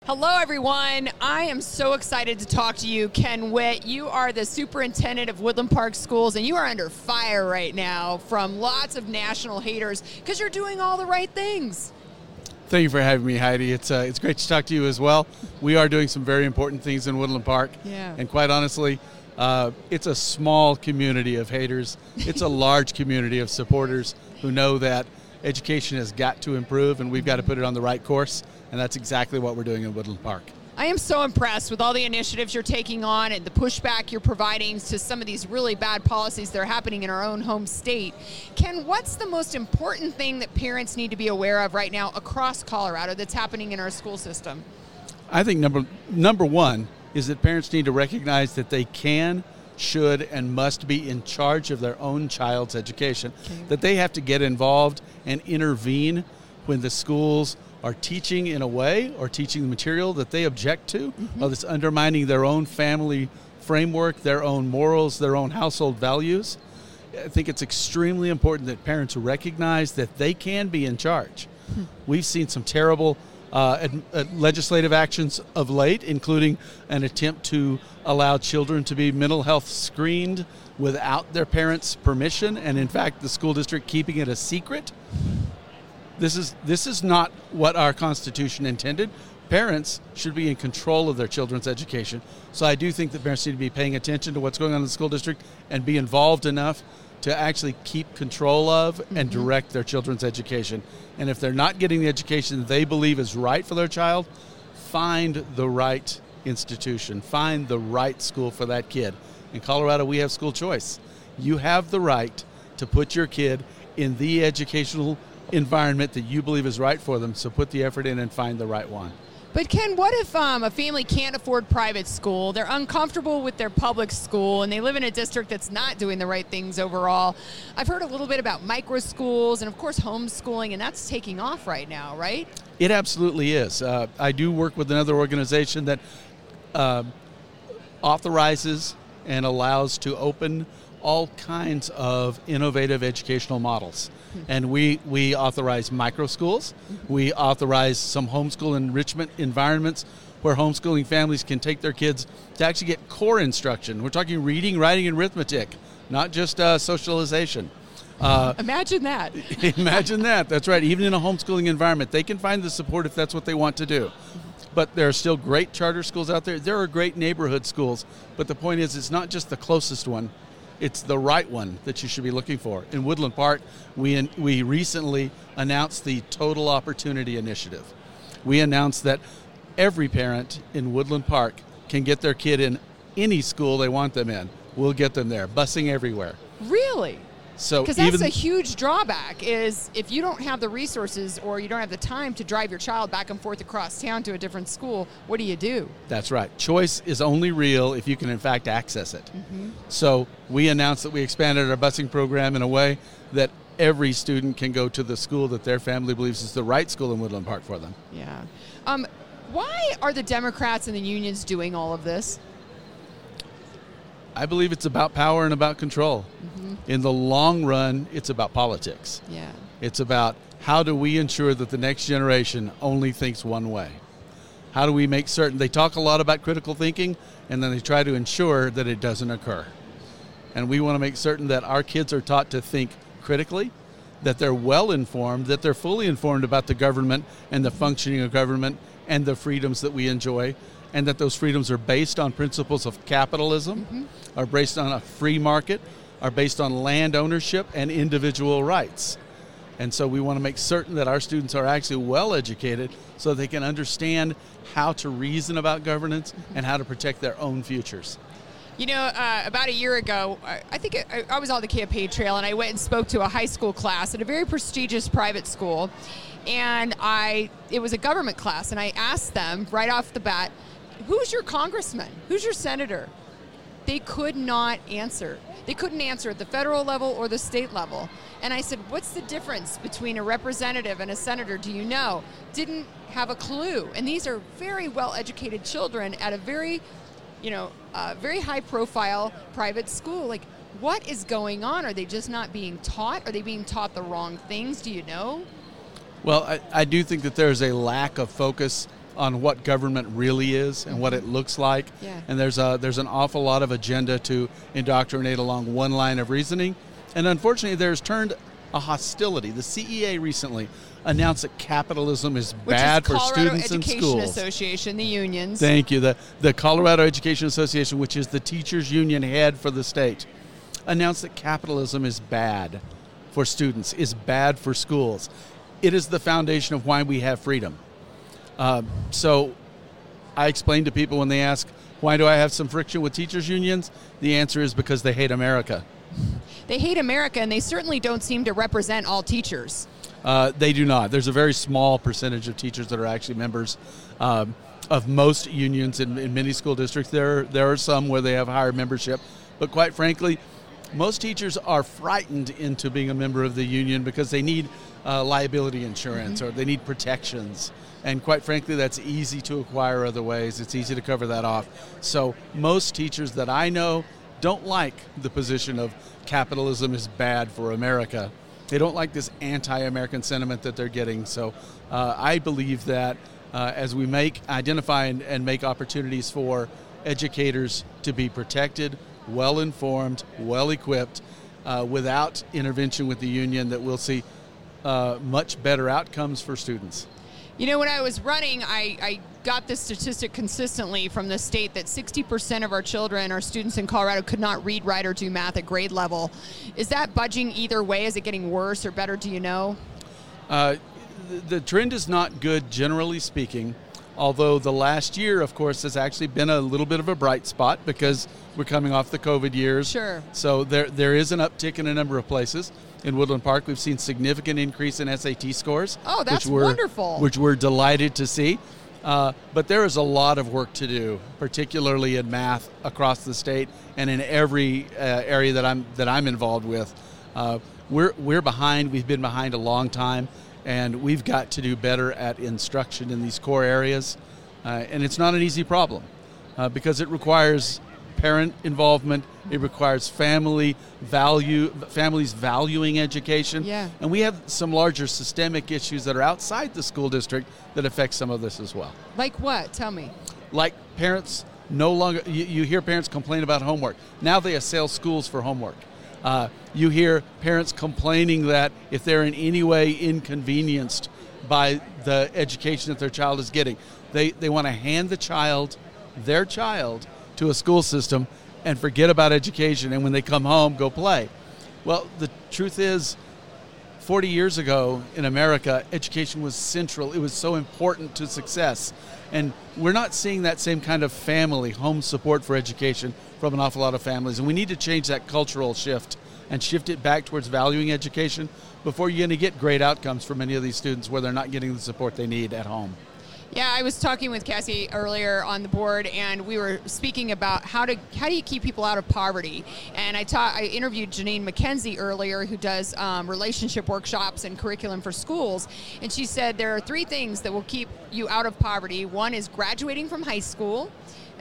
Hello, everyone. I am so excited to talk to you, Ken Witt. You are the superintendent of Woodland Park Schools, and you are under fire right now from lots of national haters because you're doing all the right things. Thank you for having me, Heidi. It's uh, it's great to talk to you as well. We are doing some very important things in Woodland Park, yeah. and quite honestly, uh, it's a small community of haters. It's a large community of supporters who know that education has got to improve, and we've got to put it on the right course, and that's exactly what we're doing in Woodland Park. I am so impressed with all the initiatives you're taking on and the pushback you're providing to some of these really bad policies that are happening in our own home state. Ken, what's the most important thing that parents need to be aware of right now across Colorado that's happening in our school system? I think number number one is that parents need to recognize that they can should, and must be in charge of their own child's education. Okay. That they have to get involved and intervene when the schools are teaching in a way or teaching the material that they object to, mm-hmm. or that's undermining their own family framework, their own morals, their own household values. I think it's extremely important that parents recognize that they can be in charge. Hmm. We've seen some terrible uh, uh, legislative actions of late, including an attempt to allow children to be mental health screened without their parents' permission, and in fact, the school district keeping it a secret. This is this is not what our Constitution intended. Parents should be in control of their children's education. So I do think that parents need to be paying attention to what's going on in the school district and be involved enough to actually keep control of mm-hmm. and direct their children's education. And if they're not getting the education they believe is right for their child, find the right institution, find the right school for that kid. In Colorado, we have school choice. You have the right to put your kid in the educational environment that you believe is right for them, so put the effort in and find the right one. But Ken, what if um, a family can't afford private school? They're uncomfortable with their public school, and they live in a district that's not doing the right things overall. I've heard a little bit about micro schools and, of course, homeschooling, and that's taking off right now, right? It absolutely is. Uh, I do work with another organization that uh, authorizes and allows to open all kinds of innovative educational models. And we, we authorize micro schools. We authorize some homeschool enrichment environments where homeschooling families can take their kids to actually get core instruction. We're talking reading, writing, and arithmetic, not just uh, socialization. Uh, imagine that. imagine that. That's right. Even in a homeschooling environment, they can find the support if that's what they want to do. But there are still great charter schools out there. There are great neighborhood schools. But the point is, it's not just the closest one, it's the right one that you should be looking for. In Woodland Park, we, we recently announced the Total Opportunity Initiative. We announced that every parent in Woodland Park can get their kid in any school they want them in. We'll get them there, busing everywhere. Really? So because that's a huge drawback is if you don't have the resources or you don't have the time to drive your child back and forth across town to a different school, what do you do? That's right. Choice is only real if you can in fact access it. Mm-hmm. So we announced that we expanded our busing program in a way that every student can go to the school that their family believes is the right school in Woodland Park for them. Yeah. Um, why are the Democrats and the unions doing all of this? I believe it's about power and about control. Mm-hmm. In the long run, it's about politics. Yeah. It's about how do we ensure that the next generation only thinks one way? How do we make certain they talk a lot about critical thinking and then they try to ensure that it doesn't occur? And we want to make certain that our kids are taught to think critically, that they're well informed, that they're fully informed about the government and the functioning of government and the freedoms that we enjoy, and that those freedoms are based on principles of capitalism, mm-hmm. are based on a free market, are based on land ownership and individual rights. And so we want to make certain that our students are actually well educated so they can understand how to reason about governance mm-hmm. and how to protect their own futures. You know, uh, about a year ago, I, think I, I was on the campaign trail and I went and spoke to a high school class at a very prestigious private school. And I, it was a government class, and I asked them right off the bat, who's your congressman? Who's your senator? They could not answer. They couldn't answer at the federal level or the state level. And I said, What's the difference between a representative and a senator? Do you know? Didn't have a clue. And these are very well educated children at a very, you know, uh, very high profile private school. Like, what is going on? Are they just not being taught? Are they being taught the wrong things? Do you know? Well, I, I do think that there's a lack of focus on what government really is and what it mm-hmm. looks like. Yeah. And there's a there's an awful lot of agenda to indoctrinate along one line of reasoning. And unfortunately there's turned a hostility. The CEA recently announced that capitalism is Which bad is for students Education in schools. Association, the unions. Thank you. The the Colorado Education Association, which is the teachers union head for the state, announced that capitalism is bad for students, is bad for schools. It is the foundation of why we have freedom. Uh, so I explain to people when they ask, why do I have some friction with teachers' unions? The answer is because they hate America. They hate America, and they certainly don't seem to represent all teachers. Uh, they do not. There's a very small percentage of teachers that are actually members um, of most unions in, in many school districts. There, there are some where they have higher membership, but quite frankly, most teachers are frightened into being a member of the union because they need uh, liability insurance mm-hmm. or they need protections. And quite frankly, that's easy to acquire other ways. It's easy to cover that off. So most teachers that I know don't like the position of capitalism is bad for America. They don't like this anti-American sentiment that they're getting. So uh, I believe that uh, as we make identify and, and make opportunities for educators to be protected, well informed, well equipped, uh, without intervention with the union, that we'll see uh, much better outcomes for students. You know, when I was running, I, I got this statistic consistently from the state that 60% of our children, our students in Colorado, could not read, write, or do math at grade level. Is that budging either way? Is it getting worse or better? Do you know? Uh, the trend is not good, generally speaking. Although the last year, of course, has actually been a little bit of a bright spot because we're coming off the COVID years. Sure. So there there is an uptick in a number of places in Woodland Park. We've seen significant increase in SAT scores. Oh, that's which we're, wonderful. Which we're delighted to see. Uh, but there is a lot of work to do, particularly in math across the state and in every uh, area that I'm that I'm involved with. Uh, we're we're behind. We've been behind a long time, and we've got to do better at instruction in these core areas. Uh, and it's not an easy problem uh, because it requires parent involvement. It requires family value, families valuing education. Yeah. And we have some larger systemic issues that are outside the school district that affect some of this as well. Like what? Tell me. Like parents no longer, you, you hear parents complain about homework. Now they assail schools for homework. Uh, you hear parents complaining that if they're in any way inconvenienced by the education that their child is getting, they, they want to hand the child, their child, to a school system and forget about education and when they come home, go play. Well, the truth is, 40 years ago in America, education was central. It was so important to success. And we're not seeing that same kind of family, home support for education from an awful lot of families. And we need to change that cultural shift and shift it back towards valuing education before you're going to get great outcomes for many of these students where they're not getting the support they need at home. Yeah, I was talking with Cassie earlier on the board, and we were speaking about how to how do you keep people out of poverty. And I taught, I interviewed Janine McKenzie earlier, who does um, relationship workshops and curriculum for schools, and she said there are three things that will keep you out of poverty. One is graduating from high school,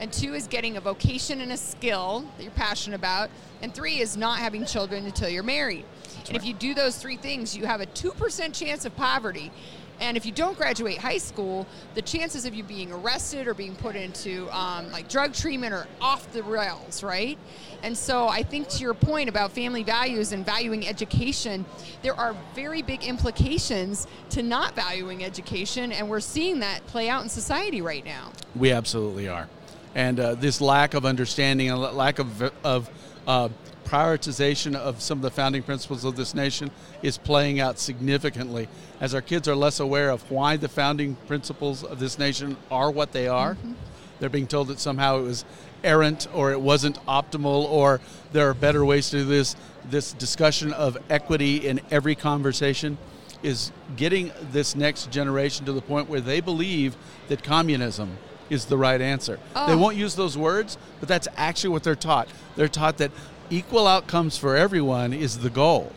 and two is getting a vocation and a skill that you're passionate about, and three is not having children until you're married. That's and right. if you do those three things, you have a two percent chance of poverty. And if you don't graduate high school, the chances of you being arrested or being put into um, like drug treatment are off the rails, right? And so I think to your point about family values and valuing education, there are very big implications to not valuing education, and we're seeing that play out in society right now. We absolutely are. And uh, this lack of understanding and lack of, of uh, prioritization of some of the founding principles of this nation is playing out significantly as our kids are less aware of why the founding principles of this nation are what they are. Mm-hmm. They're being told that somehow it was errant or it wasn't optimal or there are better ways to do this. This discussion of equity in every conversation is getting this next generation to the point where they believe that communism is the right answer. Oh. They won't use those words, but that's actually what they're taught. They're taught that equal outcomes for everyone is the goal.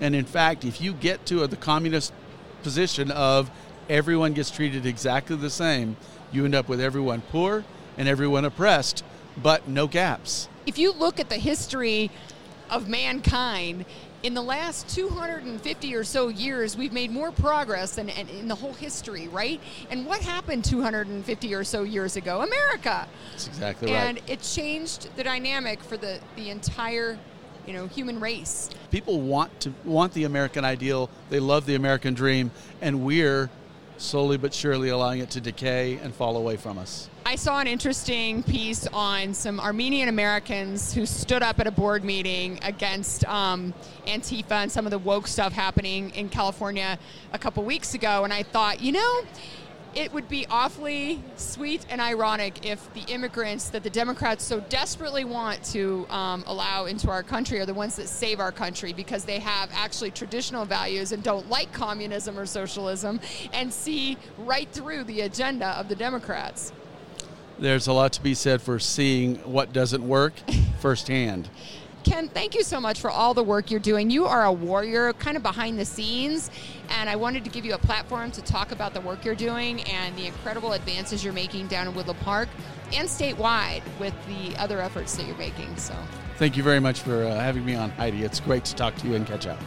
And in fact, if you get to the communist position of everyone gets treated exactly the same, you end up with everyone poor and everyone oppressed, but no gaps. If you look at the history of mankind, in the last 250 or so years, we've made more progress than in the whole history, right? And what happened 250 or so years ago? America. That's exactly right. And it changed the dynamic for the, the entire you know human race. People want to want the American ideal. They love the American dream, and we're slowly but surely allowing it to decay and fall away from us. I saw an interesting piece on some Armenian Americans who stood up at a board meeting against um, Antifa and some of the woke stuff happening in California a couple weeks ago. And I thought, you know, it would be awfully sweet and ironic if the immigrants that the Democrats so desperately want to um, allow into our country are the ones that save our country because they have actually traditional values and don't like communism or socialism and see right through the agenda of the Democrats. There's a lot to be said for seeing what doesn't work firsthand. Ken, thank you so much for all the work you're doing. You are a warrior, kind of behind the scenes, and I wanted to give you a platform to talk about the work you're doing and the incredible advances you're making down in Woodland Park and statewide with the other efforts that you're making. So, thank you very much for uh, having me on, Heidi. It's great to talk to you and catch up.